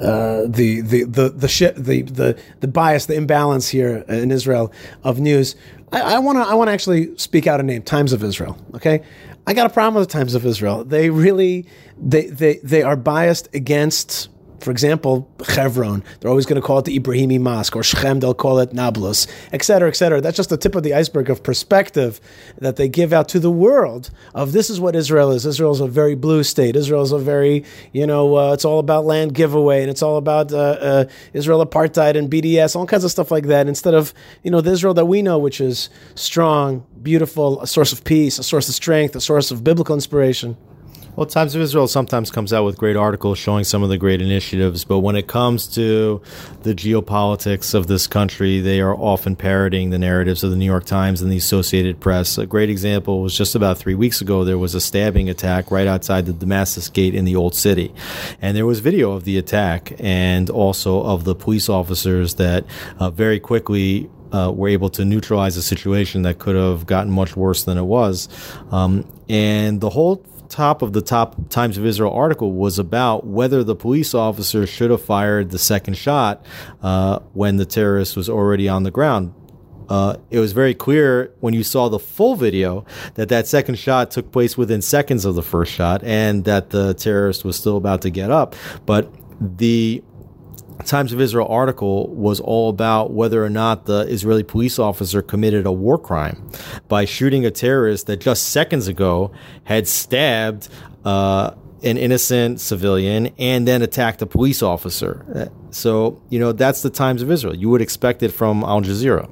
uh, the the the the, the the the bias, the imbalance here in Israel of news. I want to I want to actually speak out a name. Times of Israel. Okay, I got a problem with the Times of Israel. They really they they they are biased against. For example, Chevron, they're always going to call it the Ibrahimi Mosque, or Shechem, they'll call it Nablus, et cetera, et cetera. That's just the tip of the iceberg of perspective that they give out to the world of this is what Israel is. Israel is a very blue state. Israel is a very, you know, uh, it's all about land giveaway, and it's all about uh, uh, Israel apartheid and BDS, all kinds of stuff like that, instead of, you know, the Israel that we know, which is strong, beautiful, a source of peace, a source of strength, a source of biblical inspiration. Well, Times of Israel sometimes comes out with great articles showing some of the great initiatives, but when it comes to the geopolitics of this country, they are often parroting the narratives of the New York Times and the Associated Press. A great example was just about three weeks ago, there was a stabbing attack right outside the Damascus Gate in the Old City. And there was video of the attack and also of the police officers that uh, very quickly uh, were able to neutralize a situation that could have gotten much worse than it was. Um, and the whole top of the top Times of Israel article was about whether the police officer should have fired the second shot uh, when the terrorist was already on the ground. Uh, it was very clear when you saw the full video that that second shot took place within seconds of the first shot and that the terrorist was still about to get up. But the Times of Israel article was all about whether or not the Israeli police officer committed a war crime by shooting a terrorist that just seconds ago had stabbed uh, an innocent civilian and then attacked a police officer. So, you know, that's the Times of Israel. You would expect it from Al Jazeera.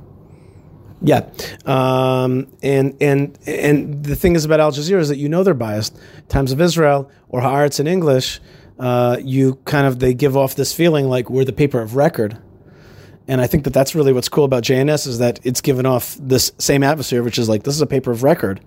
Yeah, um, and and and the thing is about Al Jazeera is that you know they're biased. Times of Israel or Haaretz in English uh, you kind of they give off this feeling like we're the paper of record. And I think that that's really what's cool about JNS is that it's given off this same atmosphere, which is like this is a paper of record,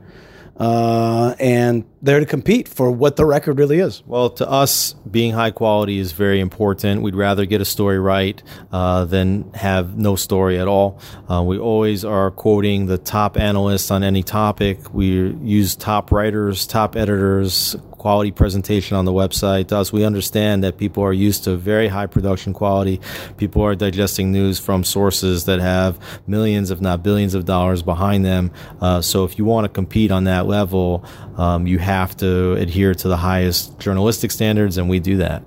uh, and they're to compete for what the record really is. Well, to us, being high quality is very important. We'd rather get a story right uh, than have no story at all. Uh, we always are quoting the top analysts on any topic. We use top writers, top editors, quality presentation on the website. Thus, we understand that people are used to very high production quality. People are digesting news from sources that have millions, if not billions, of dollars behind them. Uh, so, if you want to compete on that level, um, you have to adhere to the highest journalistic standards, and we do that.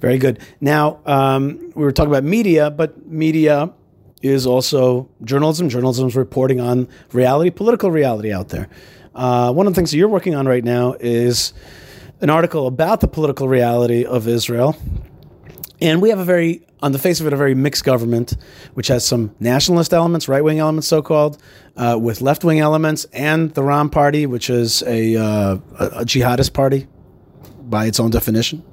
Very good. Now, um, we were talking about media, but media is also journalism. Journalism is reporting on reality, political reality out there. Uh, one of the things that you're working on right now is an article about the political reality of Israel. And we have a very, on the face of it, a very mixed government, which has some nationalist elements, right wing elements, so called, uh, with left wing elements, and the Ra'am Party, which is a, uh, a, jihadist party by its own definition.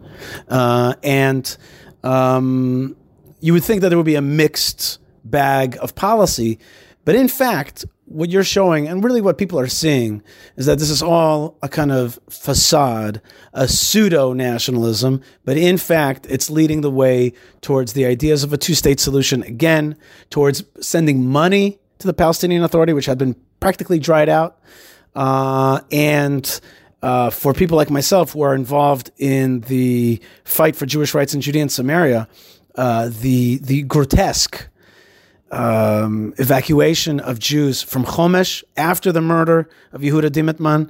Uh, and um, you would think that there would be a mixed bag of policy. But in fact, what you're showing and really what people are seeing is that this is all a kind of facade, a pseudo nationalism, but in fact, it's leading the way towards the ideas of a two state solution again, towards sending money to the Palestinian Authority, which had been practically dried out. Uh, and uh, for people like myself who are involved in the fight for Jewish rights in Judea and Samaria, uh, the the grotesque um, evacuation of Jews from Chomesh after the murder of Yehuda Dimentman,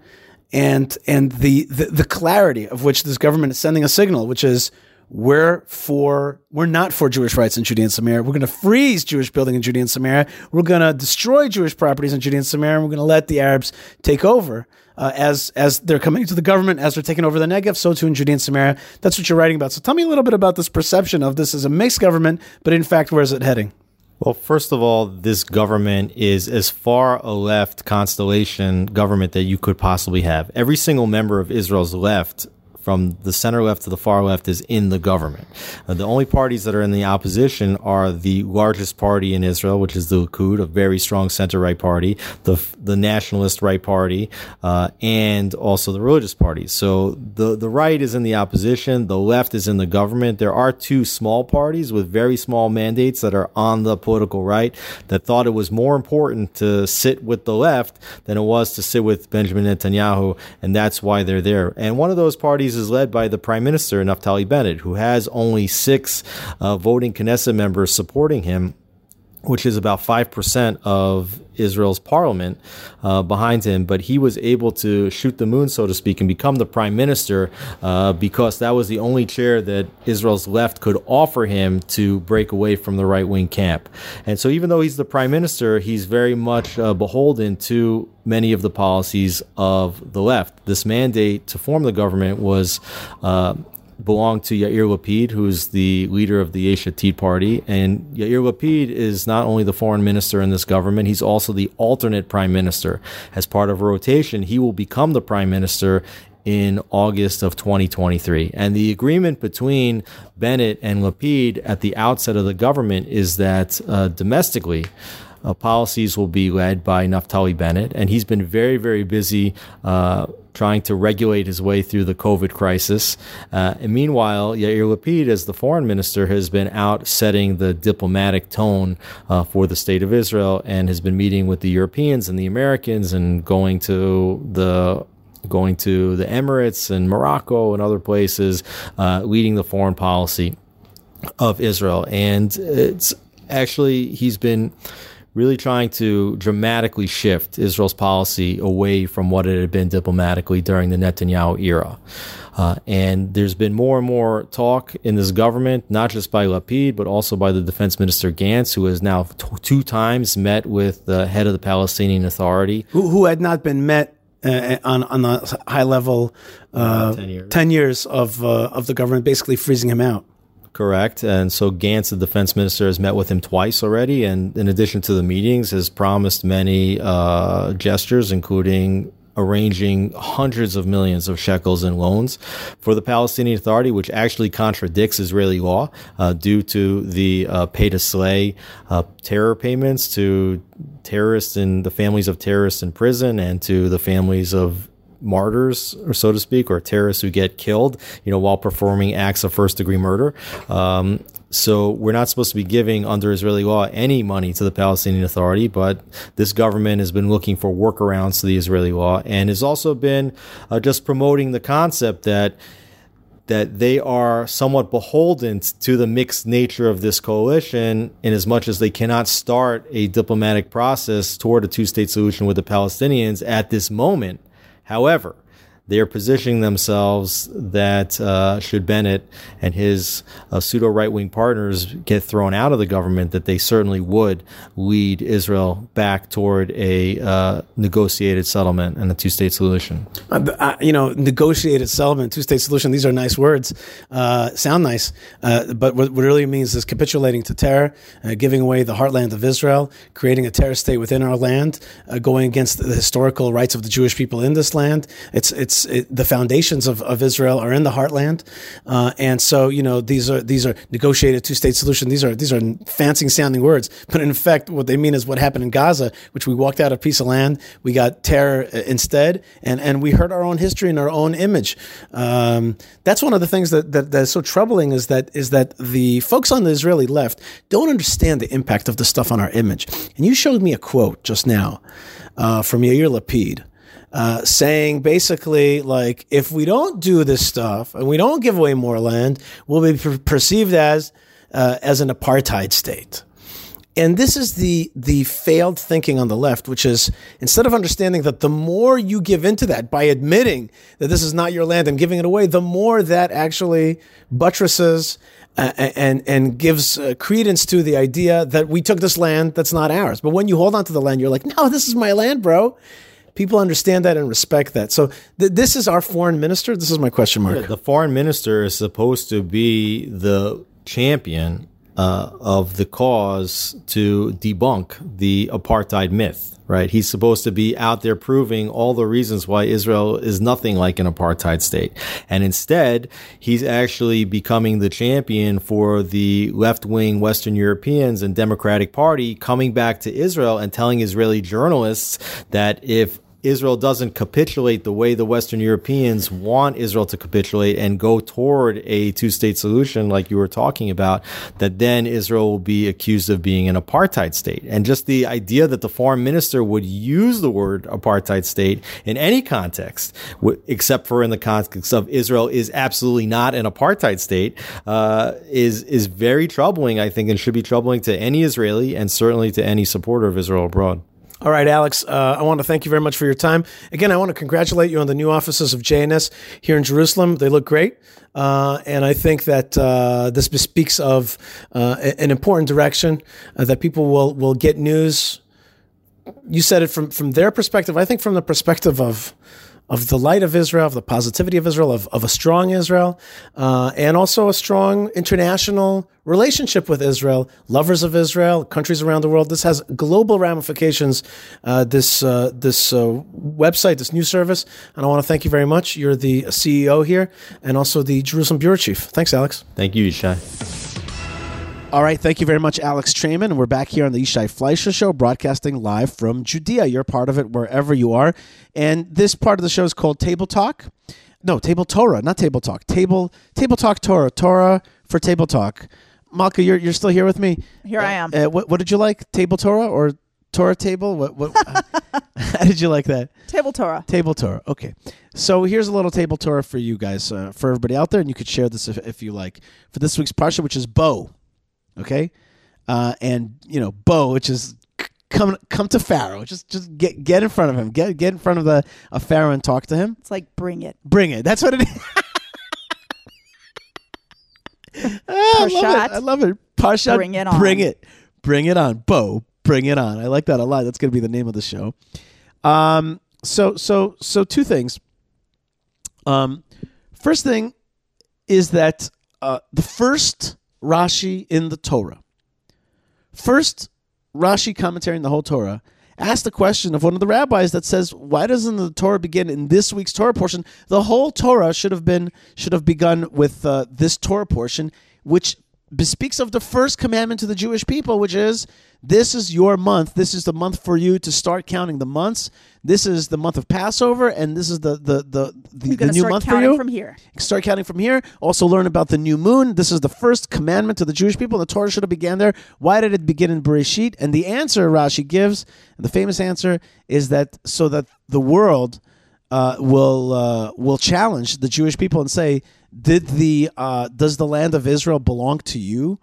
and and the, the, the clarity of which this government is sending a signal, which is we're for we're not for Jewish rights in Judea and Samaria. We're going to freeze Jewish building in Judea and Samaria. We're going to destroy Jewish properties in Judea and Samaria. And we're going to let the Arabs take over. Uh, as as they're coming to the government, as they're taking over the Negev, so too in Judea and Samaria. That's what you're writing about. So tell me a little bit about this perception of this as a mixed government, but in fact, where is it heading? Well, first of all, this government is as far a left constellation government that you could possibly have. Every single member of Israel's left from the center left to the far left is in the government. Uh, the only parties that are in the opposition are the largest party in Israel, which is the Likud, a very strong center right party, the the nationalist right party, uh, and also the religious parties. So the the right is in the opposition, the left is in the government. There are two small parties with very small mandates that are on the political right that thought it was more important to sit with the left than it was to sit with Benjamin Netanyahu, and that's why they're there. And one of those parties is led by the Prime Minister, Naftali Bennett, who has only six uh, voting Knesset members supporting him which is about 5% of Israel's parliament uh, behind him. But he was able to shoot the moon, so to speak, and become the prime minister uh, because that was the only chair that Israel's left could offer him to break away from the right wing camp. And so, even though he's the prime minister, he's very much uh, beholden to many of the policies of the left. This mandate to form the government was uh, belong to Yair Lapid, who's the leader of the Yesh party. And Yair Lapid is not only the foreign minister in this government, he's also the alternate prime minister. As part of a rotation, he will become the prime minister in August of 2023. And the agreement between Bennett and Lapid at the outset of the government is that uh, domestically, uh, policies will be led by Naftali Bennett, and he's been very, very busy uh, trying to regulate his way through the COVID crisis. Uh, and meanwhile, Yair Lapid, as the foreign minister, has been out setting the diplomatic tone uh, for the state of Israel and has been meeting with the Europeans and the Americans and going to the going to the Emirates and Morocco and other places, uh, leading the foreign policy of Israel. And it's actually he's been really trying to dramatically shift Israel's policy away from what it had been diplomatically during the Netanyahu era. Uh, and there's been more and more talk in this government, not just by Lapid, but also by the defense minister Gantz, who has now t- two times met with the head of the Palestinian Authority. Who, who had not been met uh, on on the high level uh, 10 years, 10 years of, uh, of the government basically freezing him out. Correct. And so Gantz, the defense minister, has met with him twice already. And in addition to the meetings, has promised many uh, gestures, including arranging hundreds of millions of shekels in loans for the Palestinian Authority, which actually contradicts Israeli law uh, due to the uh, pay to slay uh, terror payments to terrorists and the families of terrorists in prison and to the families of martyrs, or so to speak, or terrorists who get killed, you know, while performing acts of first degree murder. Um, so we're not supposed to be giving under Israeli law any money to the Palestinian Authority, but this government has been looking for workarounds to the Israeli law and has also been uh, just promoting the concept that that they are somewhat beholden to the mixed nature of this coalition in as much as they cannot start a diplomatic process toward a two-state solution with the Palestinians at this moment However, they are positioning themselves that uh, should Bennett and his uh, pseudo right wing partners get thrown out of the government, that they certainly would lead Israel back toward a uh, negotiated settlement and a two state solution. Uh, you know, negotiated settlement, two state solution, these are nice words, uh, sound nice, uh, but what, what really means is capitulating to terror, giving away the heartland of Israel, creating a terror state within our land, going against the historical rights of the Jewish people in this land. It's, it's it, the foundations of, of Israel are in the heartland, uh, and so you know these are these are negotiated two state solution. These are these are fancy sounding words, but in effect, what they mean is what happened in Gaza, which we walked out a piece of land, we got terror uh, instead, and and we hurt our own history and our own image. Um, that's one of the things that, that that is so troubling is that is that the folks on the Israeli left don't understand the impact of the stuff on our image. And you showed me a quote just now uh, from Yair Lapid uh, saying basically like if we don't do this stuff and we don't give away more land, we'll be per- perceived as uh, as an apartheid state. And this is the the failed thinking on the left, which is instead of understanding that the more you give into that by admitting that this is not your land and giving it away, the more that actually buttresses uh, and and gives uh, credence to the idea that we took this land that's not ours. But when you hold on to the land, you're like, no, this is my land, bro people understand that and respect that. So th- this is our foreign minister. This is my question mark. The foreign minister is supposed to be the champion uh, of the cause to debunk the apartheid myth. Right, he's supposed to be out there proving all the reasons why Israel is nothing like an apartheid state, and instead he's actually becoming the champion for the left-wing Western Europeans and Democratic Party coming back to Israel and telling Israeli journalists that if Israel doesn't capitulate the way the Western Europeans want Israel to capitulate and go toward a two state solution, like you were talking about, that then Israel will be accused of being an apartheid state. And just the idea that the foreign minister would use the word apartheid state in any context, except for in the context of Israel is absolutely not an apartheid state, uh, is, is very troubling, I think, and should be troubling to any Israeli and certainly to any supporter of Israel abroad. All right, Alex, uh, I want to thank you very much for your time. Again, I want to congratulate you on the new offices of JNS here in Jerusalem. They look great. Uh, and I think that uh, this bespeaks of uh, an important direction uh, that people will, will get news. You said it from, from their perspective. I think from the perspective of of the light of Israel, of the positivity of Israel, of, of a strong Israel, uh, and also a strong international relationship with Israel, lovers of Israel, countries around the world. This has global ramifications. Uh, this uh, this uh, website, this new service, and I want to thank you very much. You're the CEO here, and also the Jerusalem bureau chief. Thanks, Alex. Thank you, Yishai. All right, thank you very much, Alex Traiman. We're back here on the Yishai Fleisher Show, broadcasting live from Judea. You're part of it wherever you are. And this part of the show is called Table Talk. No, Table Torah, not Table Talk. Table Table Talk Torah. Torah for Table Talk. Malkah, you're, you're still here with me? Here I am. Uh, what, what did you like? Table Torah or Torah table? What, what, how did you like that? Table Torah. Table Torah. Okay. So here's a little table Torah for you guys, uh, for everybody out there, and you could share this if, if you like. For this week's Parsha, which is Bo okay, uh, and you know Bo, which is come come to Pharaoh, just just get get in front of him, get get in front of the a Pharaoh and talk to him. It's like bring it, bring it. That's what it is. oh, I love it. I love it. Parshat, bring it on. Bring it. Bring it on. Bo, bring it on. I like that a lot. That's going to be the name of the show. Um, so so so two things. Um, first thing is that uh, the first Rashi in the Torah. First, Rashi commentary in the whole Torah asked the question of one of the rabbis that says, "Why doesn't the Torah begin in this week's Torah portion? The whole Torah should have been should have begun with uh, this Torah portion, which bespeaks of the first commandment to the Jewish people, which is this is your month. This is the month for you to start counting the months. This is the month of Passover, and this is the the the, the, the new month for you. From here, start counting from here. Also, learn about the new moon. This is the first commandment to the Jewish people. The Torah should have began there. Why did it begin in Bereshit? And the answer Rashi gives, the famous answer, is that so that the world uh, will uh, will challenge the Jewish people and say did the uh, does the land of Israel belong to you?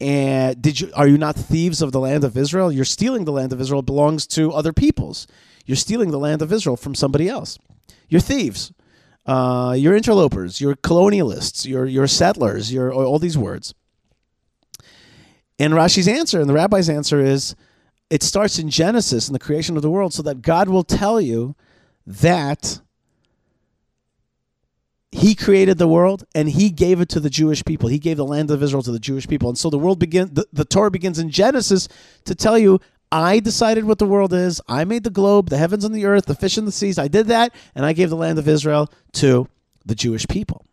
And did you are you not thieves of the land of Israel? You're stealing the land of Israel. It belongs to other peoples. You're stealing the land of Israel from somebody else. You're thieves. Uh, you're interlopers. You're colonialists. You're you're settlers. You're all these words. And Rashi's answer and the rabbi's answer is it starts in Genesis in the creation of the world so that God will tell you that he created the world and he gave it to the Jewish people. He gave the land of Israel to the Jewish people. And so the world begin the, the Torah begins in Genesis to tell you I decided what the world is. I made the globe, the heavens and the earth, the fish and the seas. I did that and I gave the land of Israel to the Jewish people.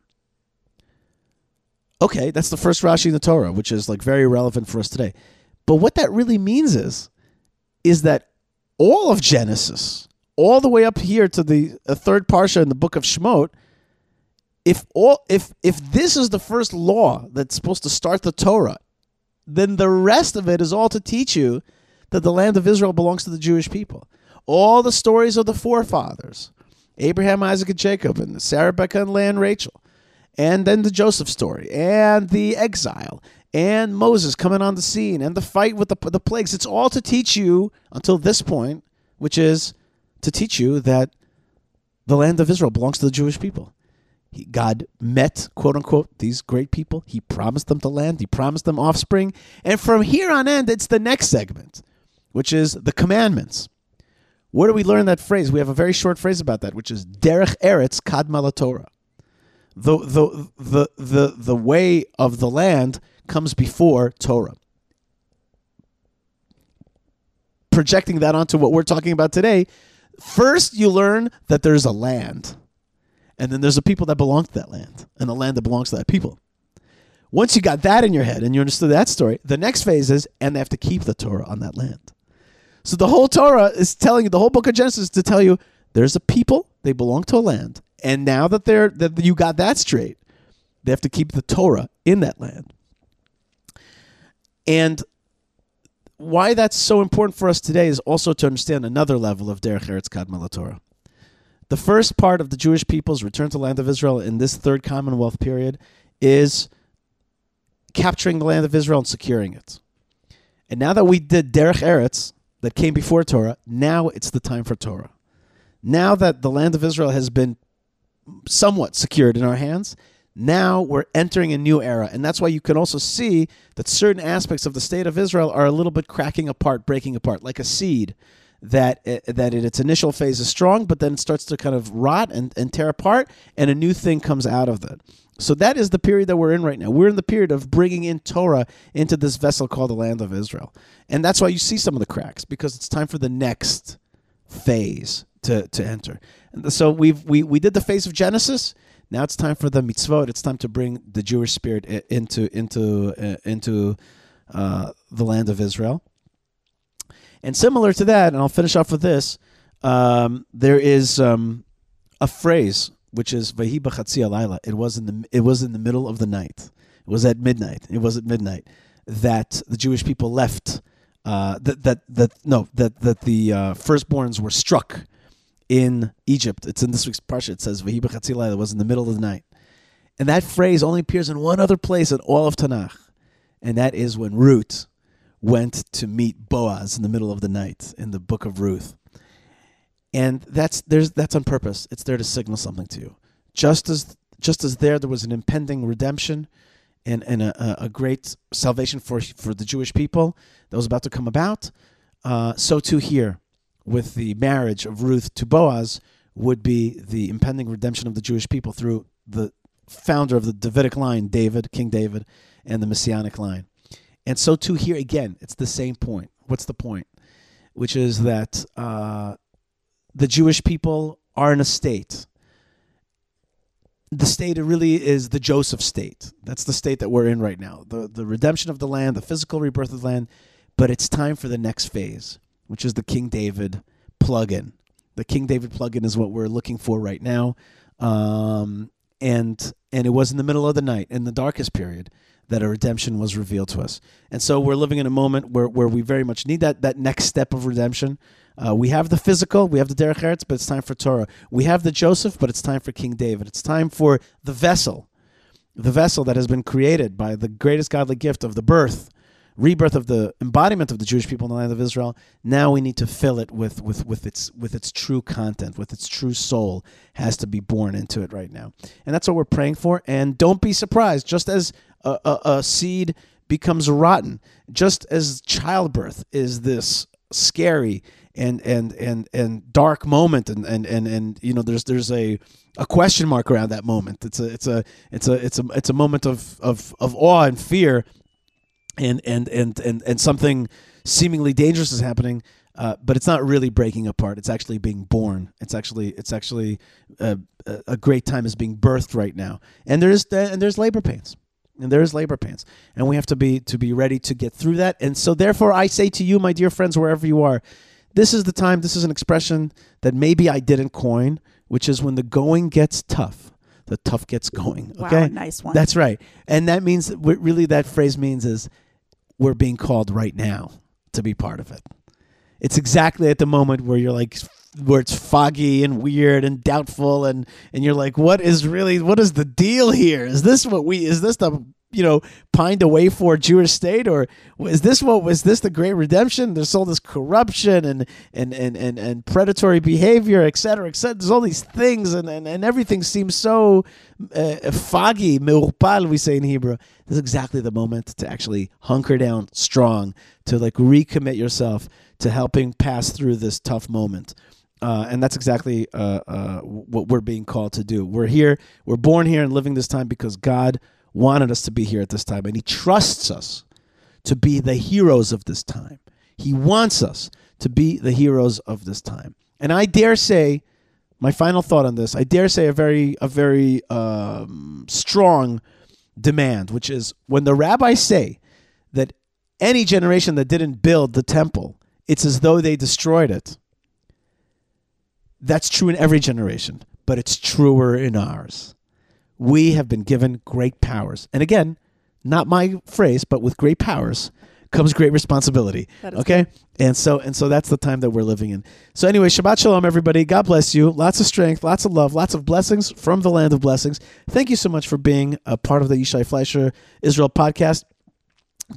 Okay, that's the first Rashi in the Torah, which is like very relevant for us today. But what that really means is is that all of Genesis, all the way up here to the uh, third parsha in the book of Shemot, if all if if this is the first law that's supposed to start the Torah, then the rest of it is all to teach you that the land of Israel belongs to the Jewish people. All the stories of the forefathers, Abraham, Isaac, and Jacob, and Sarah, Rebecca, and Leah and Rachel, and then the Joseph story, and the exile, and Moses coming on the scene, and the fight with the, the plagues. It's all to teach you until this point, which is to teach you that the land of Israel belongs to the Jewish people. God met, quote unquote, these great people. He promised them the land, he promised them offspring. And from here on end, it's the next segment, which is the commandments. Where do we learn that phrase? We have a very short phrase about that, which is derech eretz kadma Torah. The, the, the, the, the way of the land comes before Torah. Projecting that onto what we're talking about today, first you learn that there's a land and then there's the people that belong to that land and the land that belongs to that people. Once you got that in your head and you understood that story, the next phase is, and they have to keep the Torah on that land. So the whole Torah is telling you, the whole book of Genesis to tell you, there's a people, they belong to a land, and now that they're that you got that straight, they have to keep the Torah in that land. And why that's so important for us today is also to understand another level of Derech Eretz Kadma Torah. The first part of the Jewish people's return to land of Israel in this third Commonwealth period is capturing the land of Israel and securing it. And now that we did Derech Eretz, that came before Torah, now it's the time for Torah. Now that the land of Israel has been somewhat secured in our hands, now we're entering a new era. And that's why you can also see that certain aspects of the state of Israel are a little bit cracking apart, breaking apart, like a seed that uh, that in its initial phase is strong, but then starts to kind of rot and, and tear apart, and a new thing comes out of that. So that is the period that we're in right now. We're in the period of bringing in Torah into this vessel called the land of Israel, and that's why you see some of the cracks because it's time for the next phase to to enter. And so we've we we did the phase of Genesis. Now it's time for the mitzvot. It's time to bring the Jewish spirit into into uh, into uh, the land of Israel. And similar to that, and I'll finish off with this. Um, there is um, a phrase which is "Vahi b'chatzi alayla." It was in the it was in the middle of the night. It was at midnight. It was at midnight that the Jewish people left. Uh, that that that no that that the uh, firstborns were struck in Egypt. It's in this week's parsha. It says "Vahi b'chatzi alayla." It was in the middle of the night, and that phrase only appears in one other place in all of Tanakh, and that is when Ruth went to meet Boaz in the middle of the night in the book of Ruth. And that's there's that's on purpose. It's there to signal something to you. Just as just as there there was an impending redemption and, and a, a great salvation for for the Jewish people that was about to come about, uh, so too here with the marriage of Ruth to Boaz would be the impending redemption of the Jewish people through the founder of the Davidic line, David, King David, and the Messianic line. And so too here again, it's the same point. What's the point? Which is that uh, the Jewish people are in a state. The state really is the Joseph state. That's the state that we're in right now. The the redemption of the land, the physical rebirth of the land, but it's time for the next phase, which is the King David plug-in. The King David plug-in is what we're looking for right now. Um, and and it was in the middle of the night, in the darkest period, that a redemption was revealed to us. And so we're living in a moment where, where we very much need that that next step of redemption. Uh, we have the physical, we have the Derech Eretz, but it's time for Torah. We have the Joseph, but it's time for King David. It's time for the vessel, the vessel that has been created by the greatest godly gift of the birth, rebirth of the embodiment of the Jewish people in the land of Israel. Now we need to fill it with with with its with its true content, with its true soul has to be born into it right now, and that's what we're praying for. And don't be surprised, just as a, a, a seed becomes rotten, just as childbirth is this scary and and and and dark moment and and and, and you know there's there's a a question mark around that moment it's a it's a it's a it's a it's a moment of of of awe and fear and and and and, and something seemingly dangerous is happening uh, but it's not really breaking apart. It's actually being born. It's actually it's actually a, a a great time is being birthed right now. And there's and there's labor pains. And there is labor pains. And we have to be to be ready to get through that. And so therefore i say to you my dear friends wherever you are this is the time this is an expression that maybe i didn't coin which is when the going gets tough the tough gets going Wow, okay? nice one. that's right. And that means what really that phrase means is we're being called right now to be part of it. It's exactly at the moment where you're like where it's foggy and weird and doubtful and and you're like what is really what is the deal here? Is this what we is this the you know pined away for Jewish state or is this what was this the great redemption? There's all this corruption and and and and, and predatory behavior et cetera et cetera. There's all these things and and, and everything seems so uh, foggy meurpal we say in Hebrew. This is exactly the moment to actually hunker down strong to like recommit yourself to helping pass through this tough moment. Uh, and that's exactly uh, uh, what we're being called to do. We're here, we're born here and living this time because God wanted us to be here at this time, and He trusts us to be the heroes of this time. He wants us to be the heroes of this time. And I dare say, my final thought on this, I dare say a very, a very um, strong demand, which is when the rabbis say that any generation that didn't build the temple, it's as though they destroyed it. That's true in every generation, but it's truer in ours. We have been given great powers. And again, not my phrase, but with great powers comes great responsibility. Okay? And so and so that's the time that we're living in. So anyway, Shabbat Shalom everybody. God bless you. Lots of strength, lots of love, lots of blessings from the land of blessings. Thank you so much for being a part of the Yishai Fleisher Israel podcast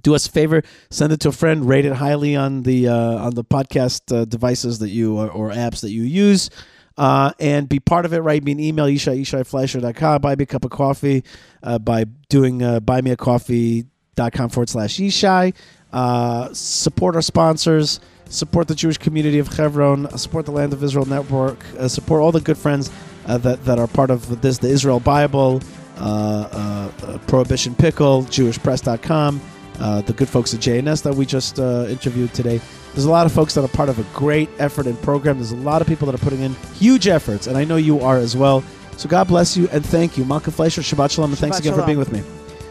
do us a favor send it to a friend rate it highly on the uh, on the podcast uh, devices that you or, or apps that you use uh, and be part of it write me an email yishai yishaifleisher.com buy me a cup of coffee uh, by doing uh, buymeacoffee.com forward slash yishai. Uh, support our sponsors. Support the Jewish community of Hebron, support the Land of Israel Network, uh, support all the good friends uh, that, that are part of this, the Israel Bible, uh, Prohibition Pickle, JewishPress.com, the good folks at JNS that we just interviewed today. There's a lot of folks that are part of a great effort and program. There's a lot of people that are putting in huge efforts, and I know you are as well. So God bless you and thank you. Malkah Fleisher, Shabbat Shalom, and thanks again shalom. for being with me.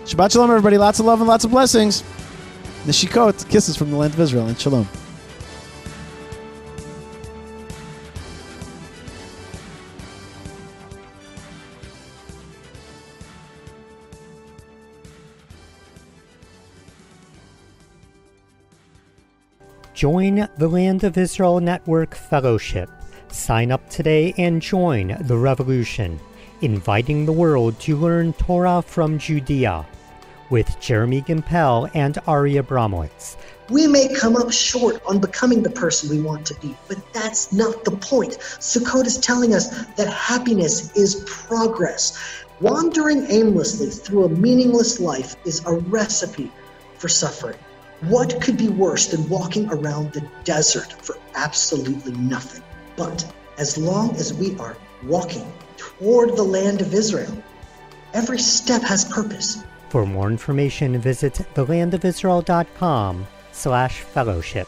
Shabbat Shalom, everybody. Lots of love and lots of blessings. Nishikot, kisses from the land of Israel, and Shalom. Join the Land of Israel Network Fellowship. Sign up today and join the revolution, inviting the world to learn Torah from Judea with Jeremy Gimpel and Ari Abramowitz. We may come up short on becoming the person we want to be, but that's not the point. Sukkot is telling us that happiness is progress. Wandering aimlessly through a meaningless life is a recipe for suffering. What could be worse than walking around the desert for absolutely nothing? But as long as we are walking toward the land of Israel, every step has purpose. For more information, visit thelandofisrael.com slash fellowship.